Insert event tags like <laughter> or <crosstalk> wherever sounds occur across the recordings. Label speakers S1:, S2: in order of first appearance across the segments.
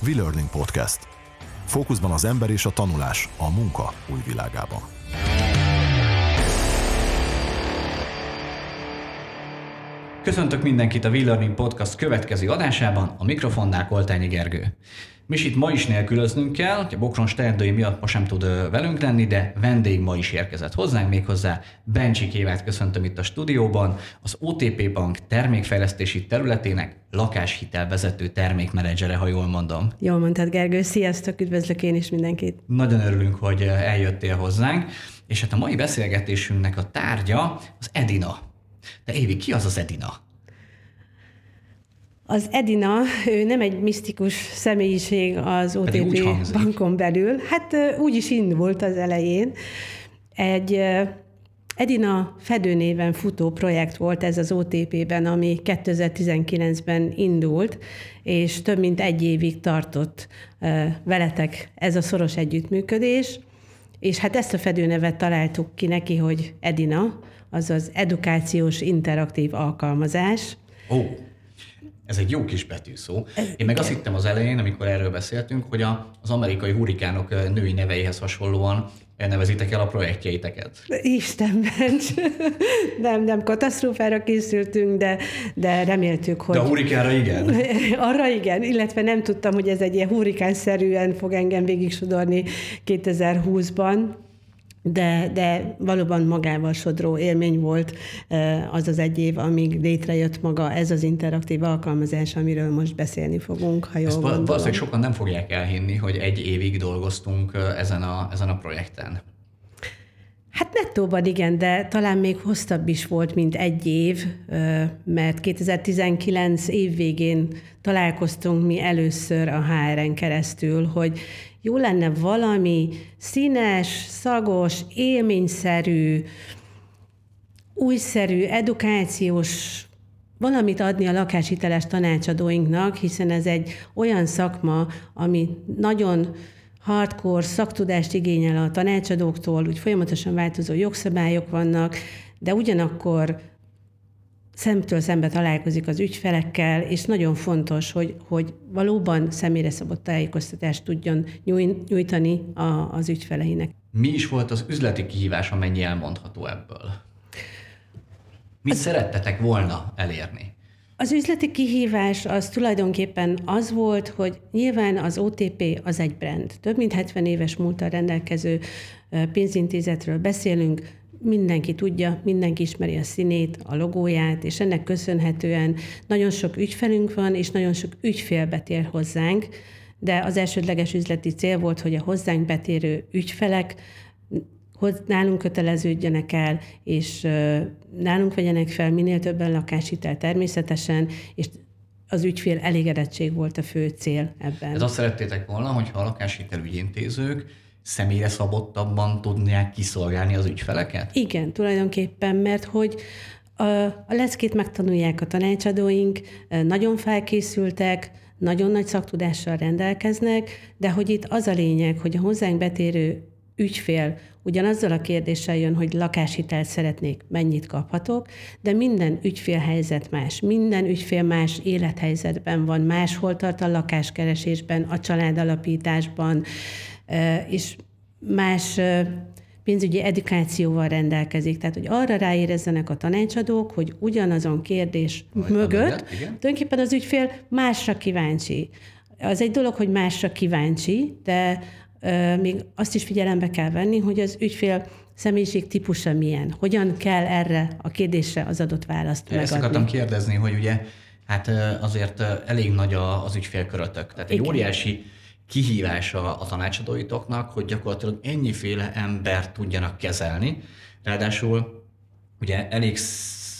S1: V-Learning Podcast. Fókuszban az ember és a tanulás a munka új világában.
S2: Köszöntök mindenkit a V-Learning Podcast következő adásában, a mikrofonnál Koltányi Gergő. Misit ma is nélkülöznünk kell, hogy a Bokron Sterdői miatt ma sem tud velünk lenni, de vendég ma is érkezett hozzánk, méghozzá Bencsi Kévát köszöntöm itt a stúdióban, az OTP Bank termékfejlesztési területének lakáshitel vezető termékmenedzsere, ha jól mondom.
S3: Jól mondtad, Gergő. Sziasztok, üdvözlök én is mindenkit.
S2: Nagyon örülünk, hogy eljöttél hozzánk, és hát a mai beszélgetésünknek a tárgya az Edina. De Évi, ki az az Edina?
S3: Az Edina, ő nem egy misztikus személyiség az OTP bankon belül. Hát úgy is indult az elején. Egy Edina fedőnéven futó projekt volt ez az OTP-ben, ami 2019-ben indult, és több mint egy évig tartott veletek ez a szoros együttműködés, és hát ezt a fedőnevet találtuk ki neki, hogy Edina, azaz edukációs interaktív alkalmazás.
S2: Oh. Ez egy jó kis betűszó. Én meg azt hittem az elején, amikor erről beszéltünk, hogy a, az amerikai hurikánok női neveihez hasonlóan nevezitek el a projektjeiteket.
S3: Istenben! <laughs> nem, nem katasztrófára készültünk, de, de reméltük, hogy...
S2: De a hurikára igen? <laughs>
S3: Arra igen, illetve nem tudtam, hogy ez egy ilyen hurikánszerűen fog engem végig sodorni 2020-ban de, de valóban magával sodró élmény volt az az egy év, amíg létrejött maga ez az interaktív alkalmazás, amiről most beszélni fogunk, ha jól Ezt gondolom.
S2: Valószínűleg sokan nem fogják elhinni, hogy egy évig dolgoztunk ezen a, ezen a projekten.
S3: Hát nettóban igen, de talán még hosszabb is volt, mint egy év, mert 2019 év végén találkoztunk mi először a HR-en keresztül, hogy jó lenne valami színes, szagos, élményszerű, újszerű, edukációs valamit adni a lakáshiteles tanácsadóinknak, hiszen ez egy olyan szakma, ami nagyon hardcore szaktudást igényel a tanácsadóktól, úgy folyamatosan változó jogszabályok vannak, de ugyanakkor szemtől szembe találkozik az ügyfelekkel, és nagyon fontos, hogy, hogy valóban személyre szabott tájékoztatást tudjon nyújtani a, az ügyfeleinek.
S2: Mi is volt az üzleti kihívás, amennyi elmondható ebből? Mit az, szerettetek volna elérni?
S3: Az üzleti kihívás az tulajdonképpen az volt, hogy nyilván az OTP az egy brand. Több mint 70 éves múltal rendelkező pénzintézetről beszélünk, mindenki tudja, mindenki ismeri a színét, a logóját, és ennek köszönhetően nagyon sok ügyfelünk van, és nagyon sok ügyfél betér hozzánk, de az elsődleges üzleti cél volt, hogy a hozzánk betérő ügyfelek nálunk köteleződjenek el, és nálunk vegyenek fel minél többen lakáshitel természetesen, és az ügyfél elégedettség volt a fő cél ebben.
S2: Ez azt szerettétek volna, hogyha a lakáshitelügyintézők személyre szabottabban tudják kiszolgálni az ügyfeleket?
S3: Igen, tulajdonképpen, mert hogy a, a leckét megtanulják a tanácsadóink, nagyon felkészültek, nagyon nagy szaktudással rendelkeznek, de hogy itt az a lényeg, hogy a hozzánk betérő ügyfél ugyanazzal a kérdéssel jön, hogy lakáshitelt szeretnék, mennyit kaphatok, de minden ügyfél helyzet más. Minden ügyfél más élethelyzetben van, máshol tart a lakáskeresésben, a családalapításban, és más pénzügyi edukációval rendelkezik. Tehát, hogy arra ráérezzenek a tanácsadók, hogy ugyanazon kérdés Majd mögött tulajdonképpen az ügyfél másra kíváncsi. Az egy dolog, hogy másra kíváncsi, de még azt is figyelembe kell venni, hogy az ügyfél személyiség típusa milyen, hogyan kell erre a kérdésre az adott választ
S2: megadni. Ezt akartam kérdezni, hogy ugye hát azért elég nagy az ügyfélkörötök. Tehát egy Igen. óriási kihívása a tanácsadóitoknak, hogy gyakorlatilag ennyiféle embert tudjanak kezelni. Ráadásul ugye elég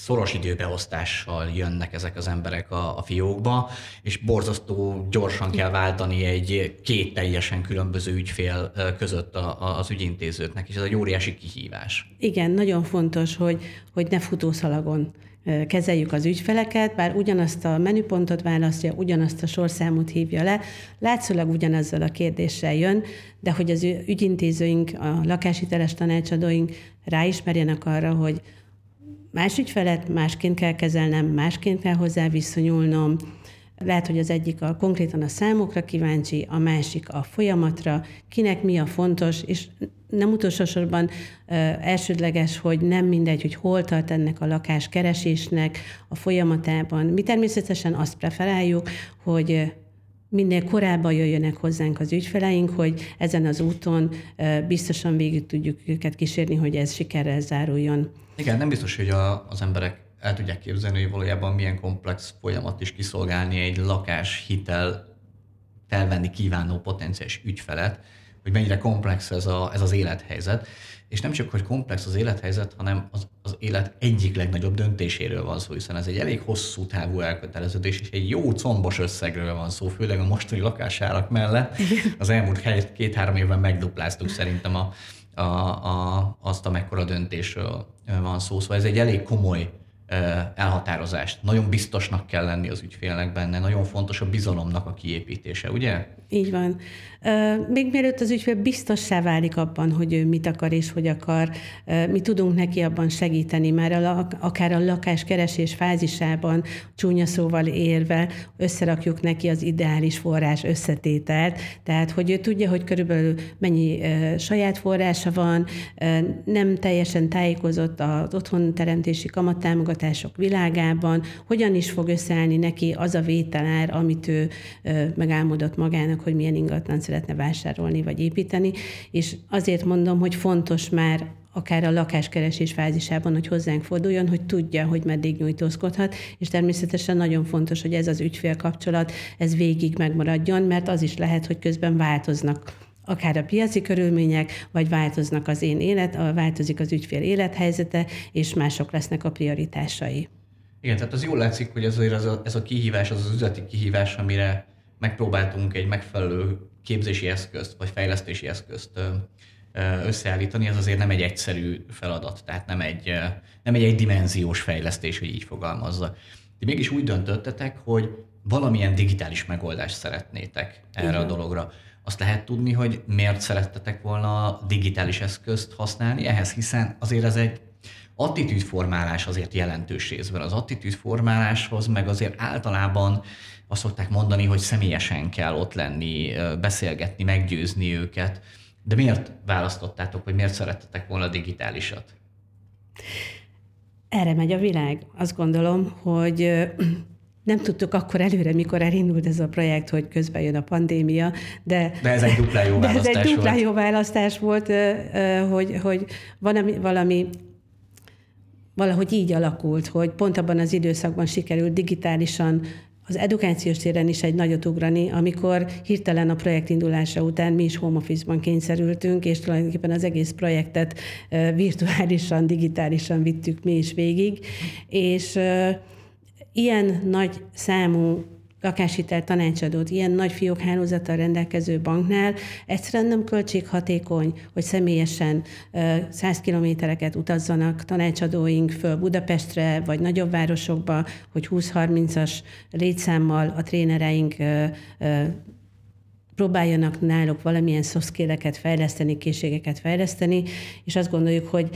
S2: szoros időbeosztással jönnek ezek az emberek a, a fiókba, és borzasztó gyorsan kell váltani egy két teljesen különböző ügyfél között a, a, az ügyintézőknek, és ez egy óriási kihívás.
S3: Igen, nagyon fontos, hogy, hogy ne futószalagon kezeljük az ügyfeleket, bár ugyanazt a menüpontot választja, ugyanazt a sorszámot hívja le, látszólag ugyanazzal a kérdéssel jön, de hogy az ügyintézőink, a lakáshiteles tanácsadóink ráismerjenek arra, hogy más ügyfelet másként kell kezelnem, másként kell hozzá viszonyulnom, lehet, hogy az egyik a konkrétan a számokra kíváncsi, a másik a folyamatra, kinek mi a fontos, és nem utolsó sorban elsődleges, hogy nem mindegy, hogy hol tart ennek a lakáskeresésnek a folyamatában. Mi természetesen azt preferáljuk, hogy minél korábban jöjjönek hozzánk az ügyfeleink, hogy ezen az úton biztosan végig tudjuk őket kísérni, hogy ez sikerrel záruljon.
S2: Igen, nem biztos, hogy a, az emberek el tudják képzelni, hogy valójában milyen komplex folyamat is kiszolgálni egy lakás hitel felvenni kívánó potenciális ügyfelet, hogy mennyire komplex ez, a, ez az élethelyzet. És nem csak, hogy komplex az élethelyzet, hanem az, az élet egyik legnagyobb döntéséről van szó, hiszen ez egy elég hosszú távú elköteleződés, és egy jó combos összegről van szó, főleg a mostani lakásárak mellett. Az elmúlt két-három évben megdupláztuk szerintem a, a, a, azt, amekkora döntésről van szó. Szóval ez egy elég komoly elhatározást. Nagyon biztosnak kell lenni az ügyfélnek benne, nagyon fontos a bizalomnak a kiépítése, ugye?
S3: Így van. Még mielőtt az ügyfél biztossá válik abban, hogy ő mit akar és hogy akar, mi tudunk neki abban segíteni, már a, akár a lakáskeresés fázisában csúnya szóval érve összerakjuk neki az ideális forrás összetételt, tehát hogy ő tudja, hogy körülbelül mennyi saját forrása van, nem teljesen tájékozott az otthonteremtési kamattámogatások világában, hogyan is fog összeállni neki az a vételár, amit ő megálmodott magának, hogy milyen ingatlan szeretne vásárolni vagy építeni, és azért mondom, hogy fontos már akár a lakáskeresés fázisában, hogy hozzánk forduljon, hogy tudja, hogy meddig nyújtózkodhat, és természetesen nagyon fontos, hogy ez az ügyfél kapcsolat, ez végig megmaradjon, mert az is lehet, hogy közben változnak akár a piaci körülmények, vagy változnak az én élet, változik az ügyfél élethelyzete, és mások lesznek a prioritásai.
S2: Igen, tehát az jól látszik, hogy azért ez a, ez a kihívás, az az üzleti kihívás, amire megpróbáltunk egy megfelelő képzési eszközt, vagy fejlesztési eszközt összeállítani, az azért nem egy egyszerű feladat, tehát nem egy, nem egy egydimenziós fejlesztés, hogy így fogalmazza. De mégis úgy döntöttetek, hogy valamilyen digitális megoldást szeretnétek erre Igen. a dologra. Azt lehet tudni, hogy miért szerettetek volna digitális eszközt használni ehhez, hiszen azért ez egy attitűdformálás azért jelentős részben. Az attitűdformáláshoz meg azért általában azt szokták mondani, hogy személyesen kell ott lenni, beszélgetni, meggyőzni őket. De miért választottátok, vagy miért szerettetek volna digitálisat?
S3: Erre megy a világ. Azt gondolom, hogy nem tudtuk akkor előre, mikor elindult ez a projekt, hogy közben jön a pandémia, de...
S2: De ez egy dupla jó <laughs> választás
S3: ez egy dupla
S2: volt.
S3: jó választás volt, hogy, hogy valami, valami valahogy így alakult, hogy pont abban az időszakban sikerült digitálisan az edukációs téren is egy nagyot ugrani, amikor hirtelen a projekt indulása után mi is home office-ban kényszerültünk, és tulajdonképpen az egész projektet virtuálisan, digitálisan vittük mi is végig, és ilyen nagy számú lakáshitel tanácsadót ilyen nagy fiókhálózattal rendelkező banknál egyszerűen nem költséghatékony, hogy személyesen 100 kilométereket utazzanak tanácsadóink föl Budapestre, vagy nagyobb városokba, hogy 20-30-as létszámmal a trénereink próbáljanak náluk valamilyen szoszkéleket fejleszteni, készségeket fejleszteni, és azt gondoljuk, hogy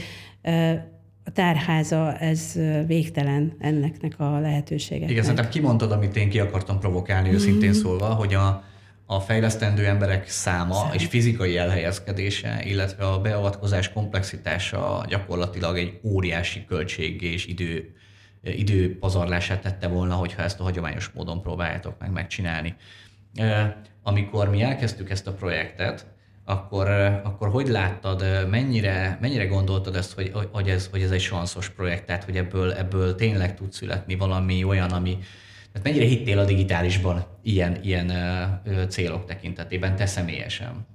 S3: a tárháza, ez végtelen enneknek a lehetősége.
S2: Igen, szerintem kimondtad, amit én ki akartam provokálni mm-hmm. őszintén szólva, hogy a, a fejlesztendő emberek száma Szerint. és fizikai elhelyezkedése, illetve a beavatkozás komplexitása gyakorlatilag egy óriási költség és idő, idő pazarlását tette volna, hogyha ezt a hagyományos módon próbáljátok meg megcsinálni. Amikor mi elkezdtük ezt a projektet, akkor, akkor hogy láttad, mennyire, mennyire gondoltad ezt, hogy, hogy, ez, hogy ez egy sanszos projekt, tehát hogy ebből, ebből tényleg tud születni valami olyan, ami, tehát mennyire hittél a digitálisban ilyen, ilyen célok tekintetében, te személyesen?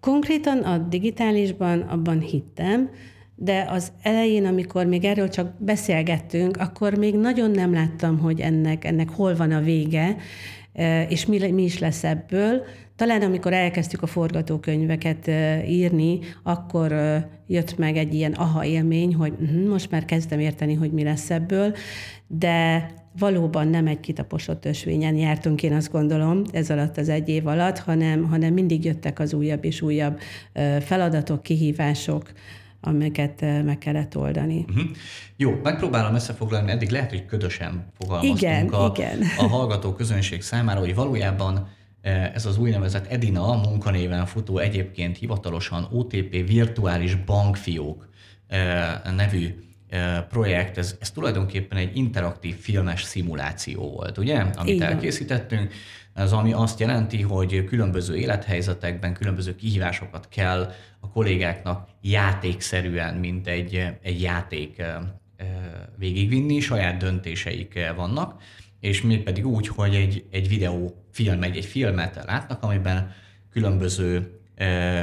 S3: Konkrétan a digitálisban abban hittem, de az elején, amikor még erről csak beszélgettünk, akkor még nagyon nem láttam, hogy ennek, ennek hol van a vége, és mi, mi is lesz ebből. Talán amikor elkezdtük a forgatókönyveket írni, akkor jött meg egy ilyen aha élmény, hogy uh, most már kezdem érteni, hogy mi lesz ebből, de valóban nem egy kitaposott ösvényen jártunk, én azt gondolom, ez alatt az egy év alatt, hanem, hanem mindig jöttek az újabb és újabb feladatok, kihívások, amiket meg kellett oldani.
S2: Uh-huh. Jó, megpróbálom összefoglalni, eddig lehet, hogy ködösen fogalmaztunk
S3: igen,
S2: a,
S3: igen.
S2: a hallgató közönség számára, hogy valójában ez az úgynevezett Edina munkanéven futó egyébként hivatalosan OTP virtuális bankfiók nevű projekt, ez, ez tulajdonképpen egy interaktív filmes szimuláció volt, ugye, amit Igen. elkészítettünk. Ez ami azt jelenti, hogy különböző élethelyzetekben különböző kihívásokat kell a kollégáknak játékszerűen, mint egy, egy játék végigvinni, saját döntéseik vannak, és még pedig úgy, hogy egy, egy videó film, egy, egy filmet látnak, amiben különböző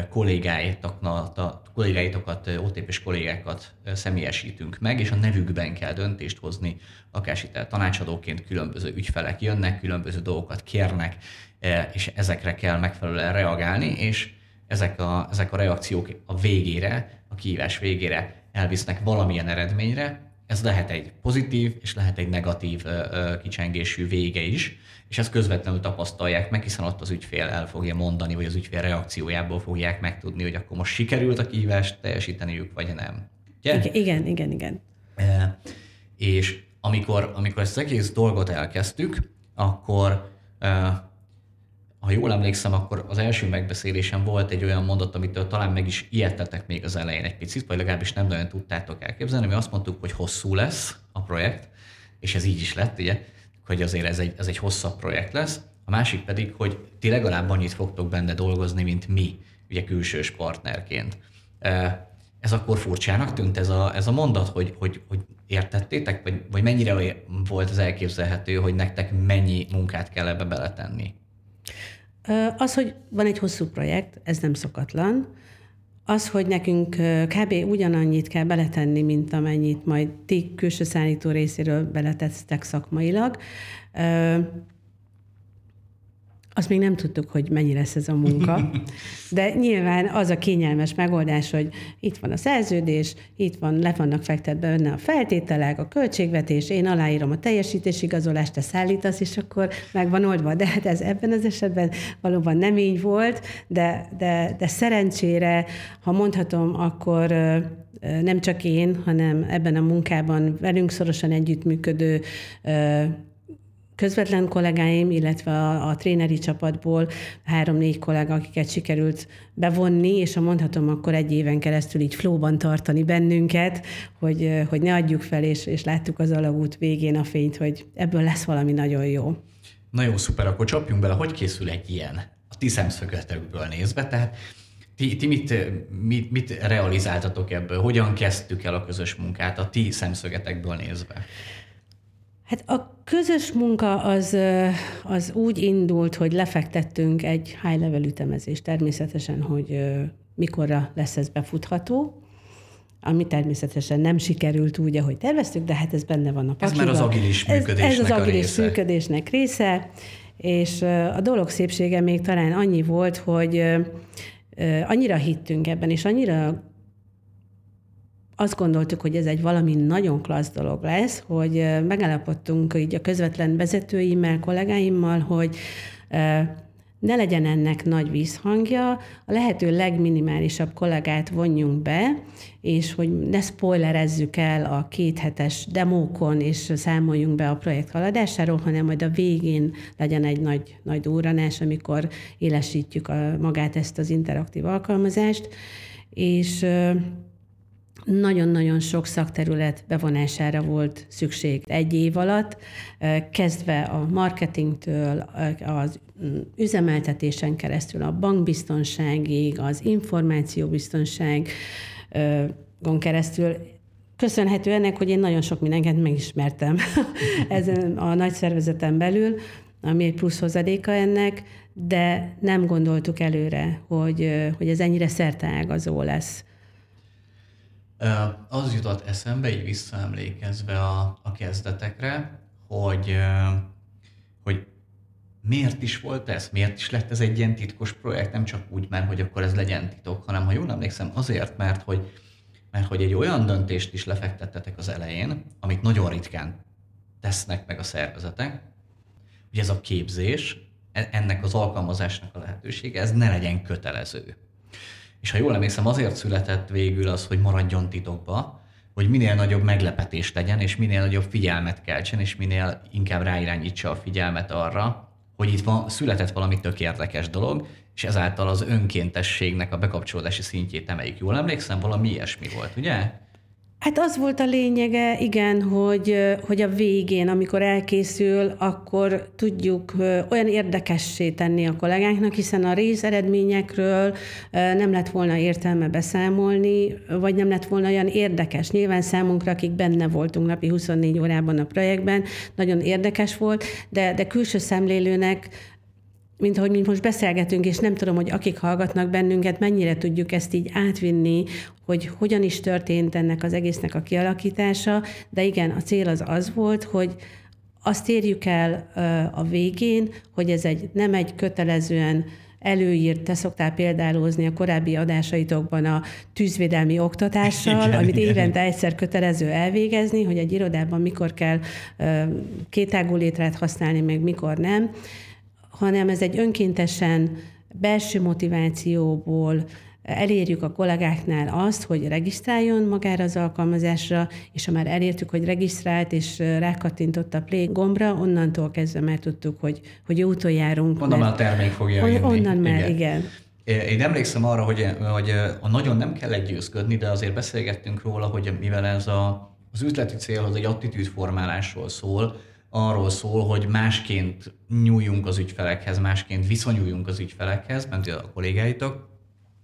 S2: kollégáitoknak, kollégáitokat, OTP-s kollégákat személyesítünk meg, és a nevükben kell döntést hozni, akár itt tanácsadóként különböző ügyfelek jönnek, különböző dolgokat kérnek, és ezekre kell megfelelően reagálni, és ezek a, ezek a reakciók a végére, a kihívás végére elvisznek valamilyen eredményre, ez lehet egy pozitív, és lehet egy negatív kicsengésű vége is, és ezt közvetlenül tapasztalják meg, hiszen ott az ügyfél el fogja mondani, vagy az ügyfél reakciójából fogják megtudni, hogy akkor most sikerült a kihívást teljesíteniük, vagy nem.
S3: Ugye? Igen, igen, igen.
S2: E, és amikor, amikor ezt az egész dolgot elkezdtük, akkor e, ha jól emlékszem, akkor az első megbeszélésen volt egy olyan mondat, amitől talán meg is ijedtetek még az elején egy picit, vagy legalábbis nem nagyon tudtátok elképzelni, mi azt mondtuk, hogy hosszú lesz a projekt, és ez így is lett, ugye, hogy azért ez egy, ez egy hosszabb projekt lesz. A másik pedig, hogy ti legalább annyit fogtok benne dolgozni, mint mi, ugye külsős partnerként. Ez akkor furcsának tűnt ez a, ez a mondat, hogy, hogy, hogy értettétek, vagy, vagy mennyire volt az elképzelhető, hogy nektek mennyi munkát kell ebbe beletenni?
S3: Az, hogy van egy hosszú projekt, ez nem szokatlan. Az, hogy nekünk kb. ugyanannyit kell beletenni, mint amennyit majd ti külső szállító részéről beletettek szakmailag, azt még nem tudtuk, hogy mennyi lesz ez a munka, de nyilván az a kényelmes megoldás, hogy itt van a szerződés, itt van, le vannak fektetve benne a feltételek, a költségvetés, én aláírom a teljesítésigazolást, te szállítasz, és akkor meg van oldva. De hát ez ebben az esetben valóban nem így volt, de, de, de szerencsére, ha mondhatom, akkor nem csak én, hanem ebben a munkában velünk szorosan együttműködő közvetlen kollégáim, illetve a, a tréneri csapatból három-négy kollega, akiket sikerült bevonni, és ha mondhatom, akkor egy éven keresztül így flóban tartani bennünket, hogy, hogy ne adjuk fel, és, és láttuk az alagút végén a fényt, hogy ebből lesz valami nagyon jó.
S2: Na jó, szuper, akkor csapjunk bele, hogy készül egy ilyen a ti szemszögetekből nézve, tehát ti, ti mit, mit, mit realizáltatok ebből? Hogyan kezdtük el a közös munkát a ti szemszögetekből nézve?
S3: Hát a közös munka az, az úgy indult, hogy lefektettünk egy high-level ütemezést természetesen, hogy mikorra lesz ez befutható, ami természetesen nem sikerült úgy, ahogy terveztük, de hát ez benne van a pakliban.
S2: Ez már az agilis működésnek
S3: ez, ez az agilis
S2: része.
S3: működésnek része, és a dolog szépsége még talán annyi volt, hogy annyira hittünk ebben, és annyira azt gondoltuk, hogy ez egy valami nagyon klassz dolog lesz, hogy megállapodtunk így a közvetlen vezetőimmel, kollégáimmal, hogy ne legyen ennek nagy vízhangja, a lehető legminimálisabb kollégát vonjunk be, és hogy ne spoilerezzük el a kéthetes demókon, és számoljunk be a projekt haladásáról, hanem majd a végén legyen egy nagy, nagy óranás, amikor élesítjük a, magát ezt az interaktív alkalmazást, és nagyon-nagyon sok szakterület bevonására volt szükség egy év alatt, kezdve a marketingtől, az üzemeltetésen keresztül a bankbiztonságig, az információbiztonságon keresztül. Köszönhető ennek, hogy én nagyon sok mindenket megismertem <laughs> ezen a nagy szervezeten belül, ami egy plusz hozadéka ennek, de nem gondoltuk előre, hogy, hogy ez ennyire szerteágazó lesz.
S2: Az jutott eszembe, így visszaemlékezve a, a kezdetekre, hogy, hogy miért is volt ez, miért is lett ez egy ilyen titkos projekt, nem csak úgy, mert hogy akkor ez legyen titok, hanem ha jól emlékszem, azért, mert hogy, mert hogy egy olyan döntést is lefektettetek az elején, amit nagyon ritkán tesznek meg a szervezetek, hogy ez a képzés, e, ennek az alkalmazásnak a lehetősége, ez ne legyen kötelező. És ha jól emlékszem, azért született végül az, hogy maradjon titokba, hogy minél nagyobb meglepetés legyen, és minél nagyobb figyelmet keltsen, és minél inkább ráirányítsa a figyelmet arra, hogy itt van, született valami tök érdekes dolog, és ezáltal az önkéntességnek a bekapcsolódási szintjét emeljük. Jól emlékszem, valami ilyesmi volt, ugye?
S3: Hát az volt a lényege, igen, hogy, hogy a végén, amikor elkészül, akkor tudjuk olyan érdekessé tenni a kollégáknak, hiszen a rész eredményekről nem lett volna értelme beszámolni, vagy nem lett volna olyan érdekes. Nyilván számunkra, akik benne voltunk napi 24 órában a projektben, nagyon érdekes volt, de, de külső szemlélőnek mint ahogy mi most beszélgetünk, és nem tudom, hogy akik hallgatnak bennünket, mennyire tudjuk ezt így átvinni, hogy hogyan is történt ennek az egésznek a kialakítása, de igen, a cél az az volt, hogy azt érjük el a végén, hogy ez egy nem egy kötelezően előírt, te szoktál példálózni a korábbi adásaitokban a tűzvédelmi oktatással, igen, amit évente egyszer kötelező elvégezni, hogy egy irodában mikor kell kétágú létrát használni, meg mikor nem hanem ez egy önkéntesen belső motivációból elérjük a kollégáknál azt, hogy regisztráljon magára az alkalmazásra, és ha már elértük, hogy regisztrált és rákattintott a play gombra, onnantól kezdve már tudtuk, hogy, hogy úton járunk.
S2: Onnan már a termék fogja
S3: on, jönni. Onnan már, igen.
S2: igen. Én emlékszem arra, hogy, hogy a nagyon nem kell egyőzködni, de azért beszélgettünk róla, hogy mivel ez a, az üzleti cél az egy attitűdformálásról szól, arról szól, hogy másként nyúljunk az ügyfelekhez, másként viszonyuljunk az ügyfelekhez, mert a kollégáitok.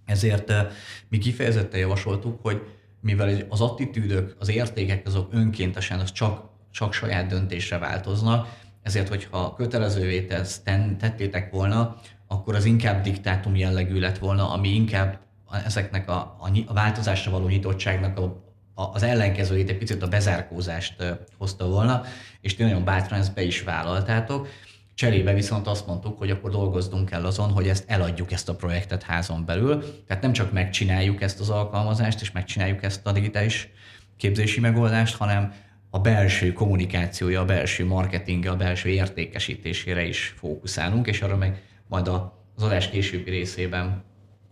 S2: Ezért eh, mi kifejezetten javasoltuk, hogy mivel az attitűdök, az értékek azok önkéntesen, az csak, csak saját döntésre változnak, ezért, hogyha kötelezővé tettétek volna, akkor az inkább diktátum jellegű lett volna, ami inkább ezeknek a, a, a változásra való nyitottságnak a az ellenkezőjét, egy picit a bezárkózást hozta volna, és ti nagyon bátran ezt be is vállaltátok. Cserébe viszont azt mondtuk, hogy akkor dolgozzunk el azon, hogy ezt eladjuk ezt a projektet házon belül. Tehát nem csak megcsináljuk ezt az alkalmazást, és megcsináljuk ezt a digitális képzési megoldást, hanem a belső kommunikációja, a belső marketingje, a belső értékesítésére is fókuszálunk, és arra meg majd az adás későbbi részében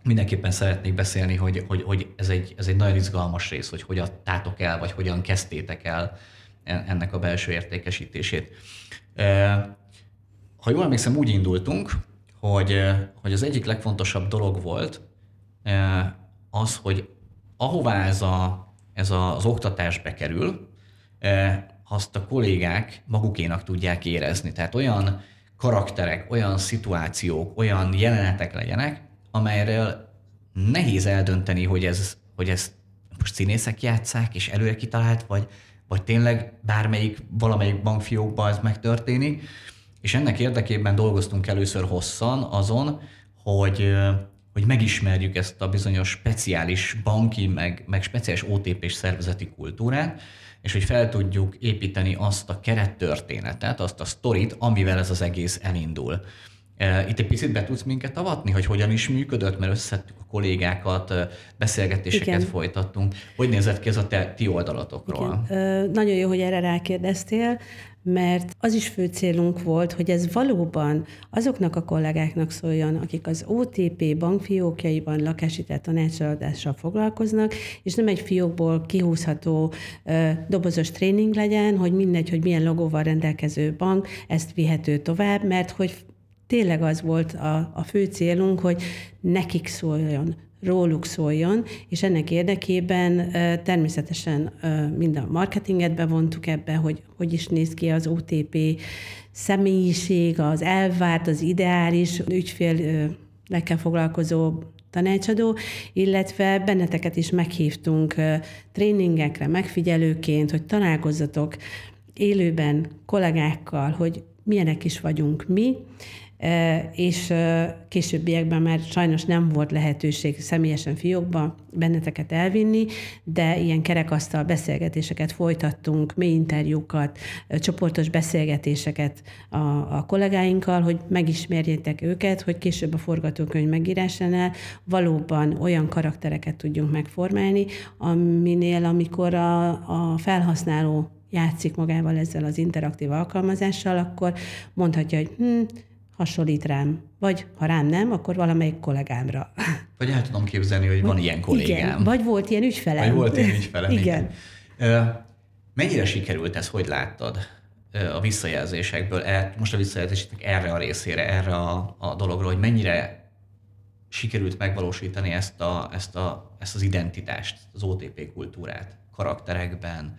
S2: mindenképpen szeretnék beszélni, hogy, hogy, hogy ez, egy, ez egy nagyon izgalmas rész, hogy hogyan tátok el, vagy hogyan kezdtétek el ennek a belső értékesítését. Ha jól emlékszem, úgy indultunk, hogy, hogy az egyik legfontosabb dolog volt az, hogy ahová ez, a, ez az oktatás bekerül, azt a kollégák magukénak tudják érezni. Tehát olyan karakterek, olyan szituációk, olyan jelenetek legyenek, amelyről nehéz eldönteni, hogy ez, hogy ez most színészek játszák, és előre kitalált, vagy, vagy tényleg bármelyik, valamelyik bankfiókban ez megtörténik. És ennek érdekében dolgoztunk először hosszan azon, hogy, hogy megismerjük ezt a bizonyos speciális banki, meg, meg speciális OTP-s szervezeti kultúrát, és hogy fel tudjuk építeni azt a kerettörténetet, azt a sztorit, amivel ez az egész elindul. Itt egy picit be tudsz minket avatni, hogy hogyan is működött, mert összettük a kollégákat, beszélgetéseket Igen. folytattunk. Hogy nézett ki ez a te, ti oldalatokról?
S3: Igen. Nagyon jó, hogy erre rákérdeztél, mert az is fő célunk volt, hogy ez valóban azoknak a kollégáknak szóljon, akik az OTP bankfiókjaiban lakásított tanácsadással foglalkoznak, és nem egy fiókból kihúzható dobozos tréning legyen, hogy mindegy, hogy milyen logóval rendelkező bank, ezt vihető tovább, mert hogy tényleg az volt a, a fő célunk, hogy nekik szóljon, róluk szóljon, és ennek érdekében természetesen mind a marketinget bevontuk ebbe, hogy hogy is néz ki az OTP személyiség, az elvárt, az ideális ügyfélekkel foglalkozó tanácsadó, illetve benneteket is meghívtunk tréningekre megfigyelőként, hogy találkozzatok élőben kollégákkal, hogy milyenek is vagyunk mi, és későbbiekben már sajnos nem volt lehetőség személyesen fiókba benneteket elvinni, de ilyen kerekasztal beszélgetéseket folytattunk, mély interjúkat, csoportos beszélgetéseket a, a kollégáinkkal, hogy megismerjétek őket, hogy később a forgatókönyv megírásánál valóban olyan karaktereket tudjunk megformálni, aminél amikor a, a felhasználó játszik magával ezzel az interaktív alkalmazással, akkor mondhatja, hogy hm, hasonlít rám. Vagy ha rám nem, akkor valamelyik kollégámra.
S2: Vagy el tudom képzelni, hogy van ilyen kollégám.
S3: Igen, vagy volt ilyen ügyfelem.
S2: Vagy volt ilyen ügyfelem.
S3: igen.
S2: igen. Mennyire sikerült ez, hogy láttad a visszajelzésekből? E, most a visszajelzésnek erre a részére, erre a, a dologra, hogy mennyire sikerült megvalósítani ezt, a, ezt, a, ezt az identitást, az OTP kultúrát karakterekben,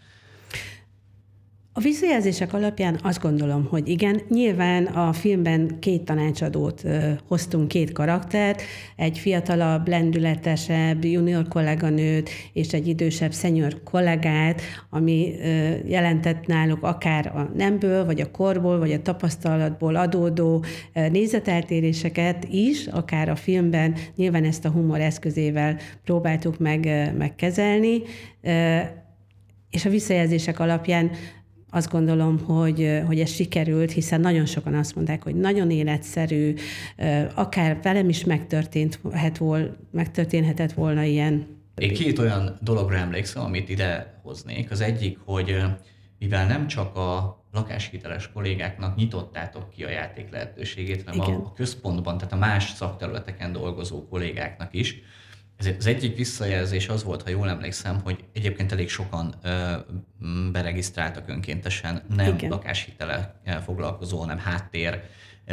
S3: a visszajelzések alapján azt gondolom, hogy igen, nyilván a filmben két tanácsadót ö, hoztunk, két karaktert, egy fiatalabb, lendületesebb junior kolléganőt és egy idősebb senior kollégát, ami ö, jelentett náluk akár a nemből, vagy a korból, vagy a tapasztalatból adódó ö, nézeteltéréseket is, akár a filmben nyilván ezt a humor eszközével próbáltuk meg, megkezelni, és a visszajelzések alapján azt gondolom, hogy, hogy ez sikerült, hiszen nagyon sokan azt mondták, hogy nagyon életszerű, akár velem is megtörténhet vol, megtörténhetett volna ilyen.
S2: Én két olyan dologra emlékszem, amit ide hoznék. Az egyik, hogy mivel nem csak a lakáshiteles kollégáknak nyitottátok ki a játék lehetőségét, hanem Igen. a központban, tehát a más szakterületeken dolgozó kollégáknak is, ezért az egyik visszajelzés az volt, ha jól emlékszem, hogy egyébként elég sokan ö, beregisztráltak önkéntesen nem Igen. lakáshitele foglalkozó, hanem háttér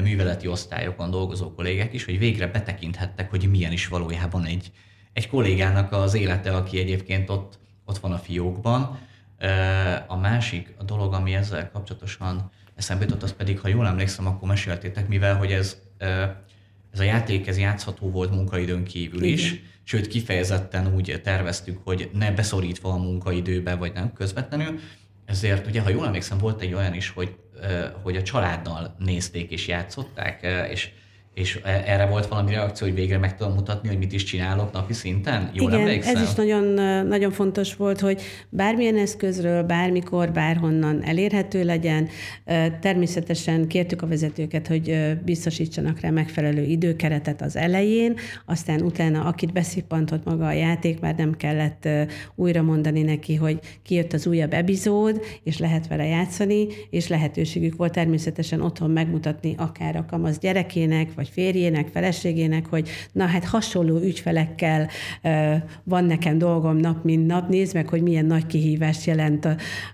S2: műveleti osztályokon dolgozó kollégák is, hogy végre betekinthettek, hogy milyen is valójában egy, egy kollégának az élete, aki egyébként ott, ott van a fiókban. A másik a dolog, ami ezzel kapcsolatosan eszembe jutott, az pedig, ha jól emlékszem, akkor meséltétek, mivel hogy ez, ez a játék ez játszható volt munkaidőn kívül is, Igen. sőt kifejezetten úgy terveztük, hogy ne beszorítva a munkaidőbe, vagy nem közvetlenül, ezért ugye, ha jól emlékszem, volt egy olyan is, hogy, hogy a családdal nézték és játszották, és és e, erre volt valami reakció, hogy végre meg tudom mutatni, hogy mit is csinálok napi szinten? Jól
S3: Igen,
S2: emlékszem?
S3: ez is nagyon, nagyon fontos volt, hogy bármilyen eszközről, bármikor, bárhonnan elérhető legyen. Természetesen kértük a vezetőket, hogy biztosítsanak rá megfelelő időkeretet az elején, aztán utána, akit beszippantott maga a játék, már nem kellett újra mondani neki, hogy kijött az újabb epizód, és lehet vele játszani, és lehetőségük volt természetesen otthon megmutatni akár a kamasz gyerekének, vagy férjének, feleségének, hogy na hát hasonló ügyfelekkel van nekem dolgom nap, mint nap, nézd meg, hogy milyen nagy kihívást jelent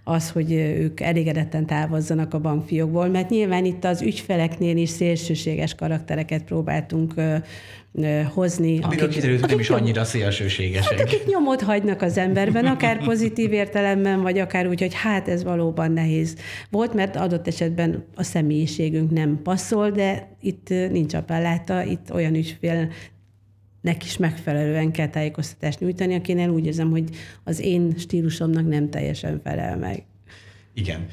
S3: az, hogy ők elégedetten távozzanak a bankfiókból, mert nyilván itt az ügyfeleknél is szélsőséges karaktereket próbáltunk hozni.
S2: Amiről akik, kiderült, hogy nem is annyira szélsőségesek.
S3: Hát, akik nyomot hagynak az emberben, akár pozitív értelemben, vagy akár úgy, hogy hát ez valóban nehéz volt, mert adott esetben a személyiségünk nem passzol, de itt nincs appelláta, itt olyan ügyfél nek is megfelelően kell tájékoztatást nyújtani, akinek úgy érzem, hogy az én stílusomnak nem teljesen felel meg.
S2: Igen.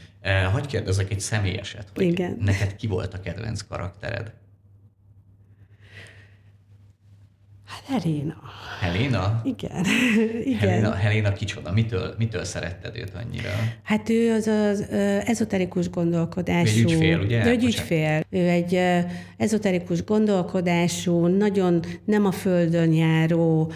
S2: Hogy kérdezek egy személyeset, hogy Igen. neked ki volt a kedvenc karaktered?
S3: Hát Helena.
S2: Helena?
S3: Igen. <laughs> Igen.
S2: Helena, Helena kicsoda? Mitől, mitől szeretted őt annyira?
S3: Hát ő az az ezoterikus gondolkodású.
S2: Egy ügyfél, ugye?
S3: Ő egy ügyfél. Ő egy ezoterikus gondolkodású, nagyon nem a földön járó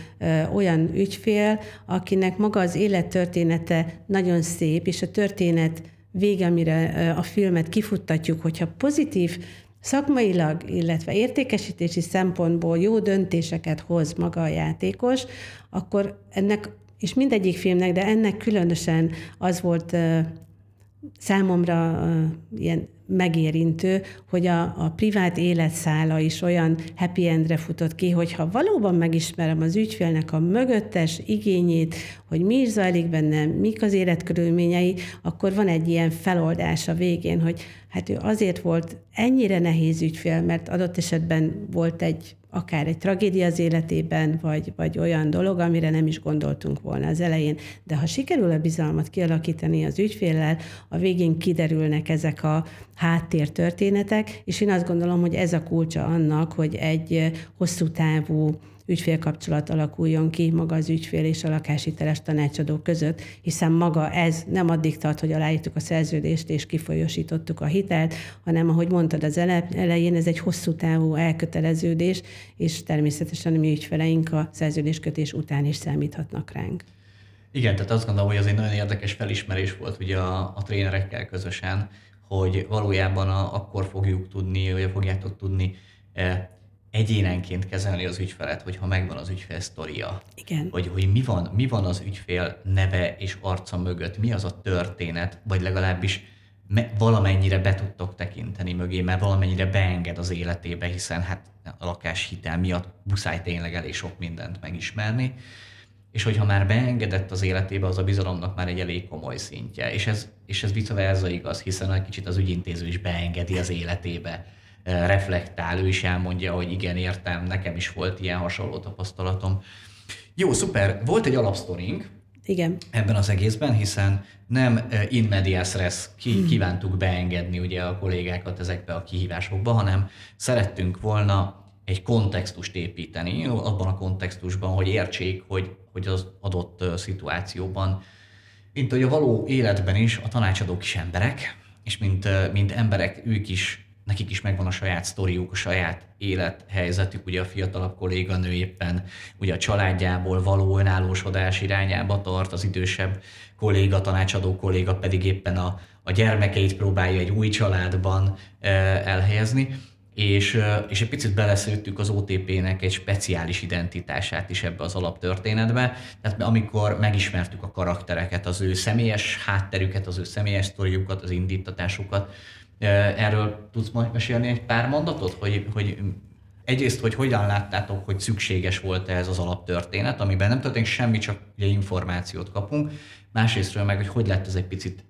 S3: olyan ügyfél, akinek maga az élettörténete nagyon szép, és a történet vége, amire a filmet kifuttatjuk, hogyha pozitív szakmailag, illetve értékesítési szempontból jó döntéseket hoz maga a játékos, akkor ennek, és mindegyik filmnek, de ennek különösen az volt számomra ilyen megérintő, hogy a, a privát életszála is olyan happy endre futott ki, hogyha valóban megismerem az ügyfélnek a mögöttes igényét, hogy mi is zajlik benne, mik az életkörülményei, akkor van egy ilyen feloldás a végén, hogy hát ő azért volt ennyire nehéz ügyfél, mert adott esetben volt egy akár egy tragédia az életében, vagy, vagy olyan dolog, amire nem is gondoltunk volna az elején. De ha sikerül a bizalmat kialakítani az ügyféllel, a végén kiderülnek ezek a háttértörténetek, és én azt gondolom, hogy ez a kulcsa annak, hogy egy hosszú távú ügyfélkapcsolat alakuljon ki maga az ügyfél és a lakáshiteles tanácsadó között, hiszen maga ez nem addig tart, hogy aláírtuk a szerződést és kifolyosítottuk a hitelt, hanem ahogy mondtad az elején, ez egy hosszú távú elköteleződés, és természetesen a mi ügyfeleink a szerződéskötés után is számíthatnak ránk.
S2: Igen, tehát azt gondolom, hogy az egy nagyon érdekes felismerés volt ugye a, a trénerekkel közösen, hogy valójában a, akkor fogjuk tudni, vagy fogjátok tudni e, egyénenként kezelni az ügyfelet, hogyha megvan az ügyfél sztoria.
S3: Igen.
S2: Hogy, hogy mi, van, mi van az ügyfél neve és arca mögött, mi az a történet, vagy legalábbis me, valamennyire be tudtok tekinteni mögé, mert valamennyire beenged az életébe, hiszen hát a lakáshitel miatt muszáj tényleg elég sok mindent megismerni és hogyha már beengedett az életébe, az a bizalomnak már egy elég komoly szintje. És ez, és ez vice versa igaz, hiszen egy kicsit az ügyintéző is beengedi az életébe, reflektál, ő is elmondja, hogy igen, értem, nekem is volt ilyen hasonló tapasztalatom. Jó, szuper. Volt egy alapsztorink,
S3: igen.
S2: ebben az egészben, hiszen nem in medias res ki, hmm. kívántuk beengedni ugye a kollégákat ezekbe a kihívásokba, hanem szerettünk volna egy kontextust építeni, abban a kontextusban, hogy értsék, hogy, hogy az adott szituációban, mint hogy a való életben is a tanácsadók is emberek, és mint, mint emberek ők is, nekik is megvan a saját sztoriuk, a saját élethelyzetük, ugye a fiatalabb kolléganő éppen ugye a családjából való önállósodás irányába tart, az idősebb kolléga, tanácsadó kolléga pedig éppen a, a gyermekeit próbálja egy új családban elhelyezni és, és egy picit beleszőttük az OTP-nek egy speciális identitását is ebbe az alaptörténetbe. Tehát amikor megismertük a karaktereket, az ő személyes hátterüket, az ő személyes sztoriukat, az indítatásukat, erről tudsz majd mesélni egy pár mondatot, hogy, hogy egyrészt, hogy hogyan láttátok, hogy szükséges volt ez az alaptörténet, amiben nem történik semmi, csak ugye információt kapunk, másrésztről meg, hogy hogy lett ez egy picit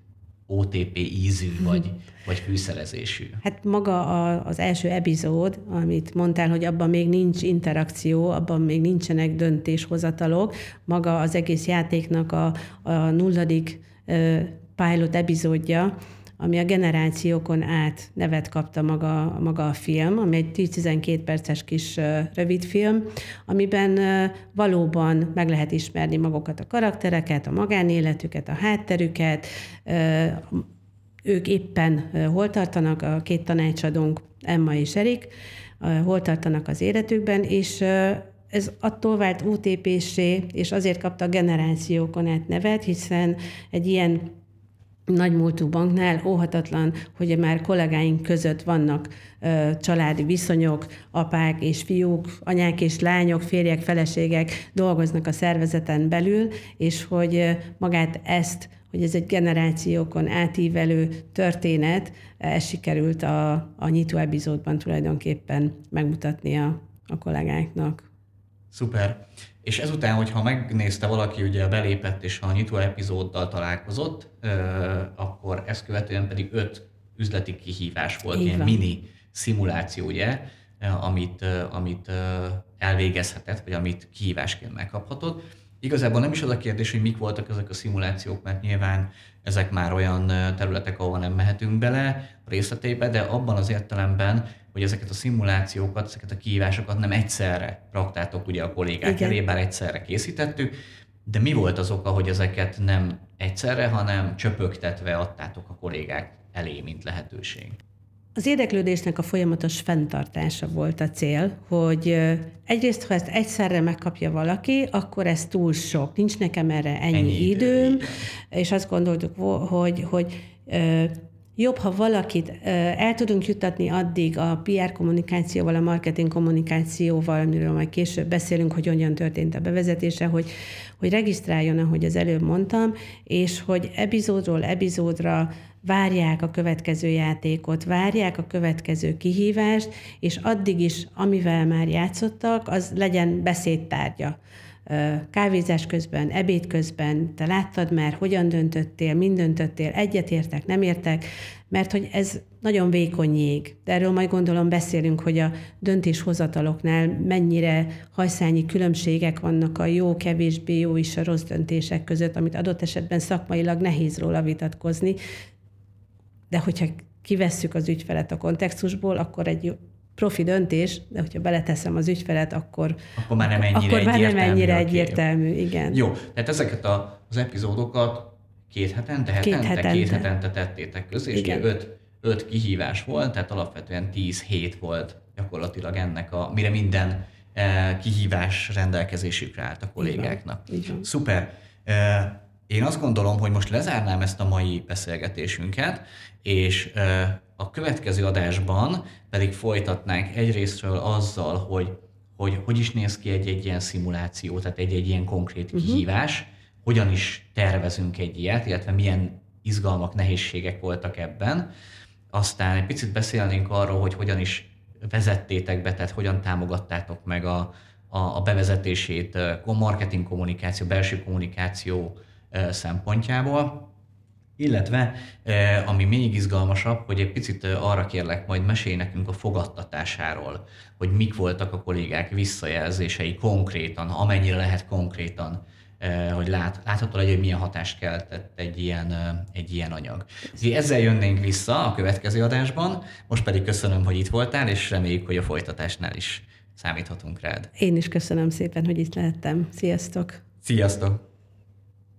S2: OTP ízű, vagy, vagy fűszerezésű?
S3: Hát maga a, az első epizód, amit mondtál, hogy abban még nincs interakció, abban még nincsenek döntéshozatalok, maga az egész játéknak a, a nulladik uh, pilot epizódja, ami a generációkon át nevet kapta maga, maga a film, ami egy 10-12 perces kis rövid film, amiben valóban meg lehet ismerni magukat a karaktereket, a magánéletüket, a hátterüket, ők éppen hol tartanak, a két tanácsadónk, Emma és Erik, hol tartanak az életükben, és ez attól vált UTP-sé, és azért kapta a generációkon át nevet, hiszen egy ilyen nagy múltú banknál óhatatlan, hogy már kollégáink között vannak ö, családi viszonyok, apák és fiúk, anyák és lányok, férjek, feleségek dolgoznak a szervezeten belül, és hogy magát ezt, hogy ez egy generációkon átívelő történet, ez sikerült a, a nyitó epizódban tulajdonképpen megmutatni a, a kollégáknak.
S2: Szuper. És ezután, hogyha megnézte valaki, ugye belépett és a nyitó epizóddal találkozott, akkor ezt követően pedig öt üzleti kihívás volt, ilyen mini szimuláció, ugye, amit, amit elvégezhetett, vagy amit kihívásként megkaphatott. Igazából nem is az a kérdés, hogy mik voltak ezek a szimulációk, mert nyilván ezek már olyan területek, ahol nem mehetünk bele részletébe, de abban az értelemben, hogy ezeket a szimulációkat, ezeket a kihívásokat nem egyszerre raktátok ugye a kollégák Igen. elé, bár egyszerre készítettük, de mi volt az oka, hogy ezeket nem egyszerre, hanem csöpögtetve adtátok a kollégák elé, mint lehetőség?
S3: Az érdeklődésnek a folyamatos fenntartása volt a cél, hogy egyrészt, ha ezt egyszerre megkapja valaki, akkor ez túl sok. Nincs nekem erre ennyi, ennyi időm, idő, és azt gondoltuk, hogy, hogy jobb, ha valakit el tudunk jutatni addig a PR kommunikációval, a marketing kommunikációval, amiről majd később beszélünk, hogy hogyan történt a bevezetése, hogy, hogy regisztráljon, ahogy az előbb mondtam, és hogy epizódról epizódra várják a következő játékot, várják a következő kihívást, és addig is, amivel már játszottak, az legyen beszédtárgya kávézás közben, ebéd közben, te láttad már, hogyan döntöttél, mind döntöttél, egyetértek, nem értek, mert hogy ez nagyon vékony jég. De erről majd gondolom beszélünk, hogy a döntéshozataloknál mennyire hajszányi különbségek vannak a jó, kevésbé jó és a rossz döntések között, amit adott esetben szakmailag nehéz róla vitatkozni. De hogyha kivesszük az ügyfelet a kontextusból, akkor egy profi döntés, de hogyha beleteszem az ügyfelet, akkor,
S2: akkor már nem ennyire
S3: akkor már nem ennyire egyértelmű, igen.
S2: Jó, tehát ezeket a, az epizódokat két hetente, hetente, két hetente, két hetente tettétek közé, és ugye öt, öt kihívás volt, tehát alapvetően 10 hét volt gyakorlatilag ennek a, mire minden eh, kihívás rendelkezésükre állt a kollégáknak.
S3: Így van.
S2: Szuper. Eh, én azt gondolom, hogy most lezárnám ezt a mai beszélgetésünket, és a következő adásban pedig folytatnánk egyrésztről azzal, hogy hogy hogy is néz ki egy-egy ilyen szimuláció, tehát egy-egy ilyen konkrét uh-huh. kihívás, hogyan is tervezünk egy ilyet, illetve milyen izgalmak, nehézségek voltak ebben. Aztán egy picit beszélnénk arról, hogy hogyan is vezettétek be, tehát hogyan támogattátok meg a, a, a bevezetését marketing kommunikáció, belső kommunikáció szempontjából. Illetve, ami még izgalmasabb, hogy egy picit arra kérlek, majd mesélj nekünk a fogadtatásáról, hogy mik voltak a kollégák visszajelzései konkrétan, amennyire lehet konkrétan, hogy lát, látható legyen, hogy milyen hatást keltett egy ilyen, egy ilyen anyag. Úgyhogy ezzel jönnénk vissza a következő adásban, most pedig köszönöm, hogy itt voltál, és reméljük, hogy a folytatásnál is számíthatunk rád.
S3: Én is köszönöm szépen, hogy itt lehettem. Sziasztok!
S2: Sziasztok!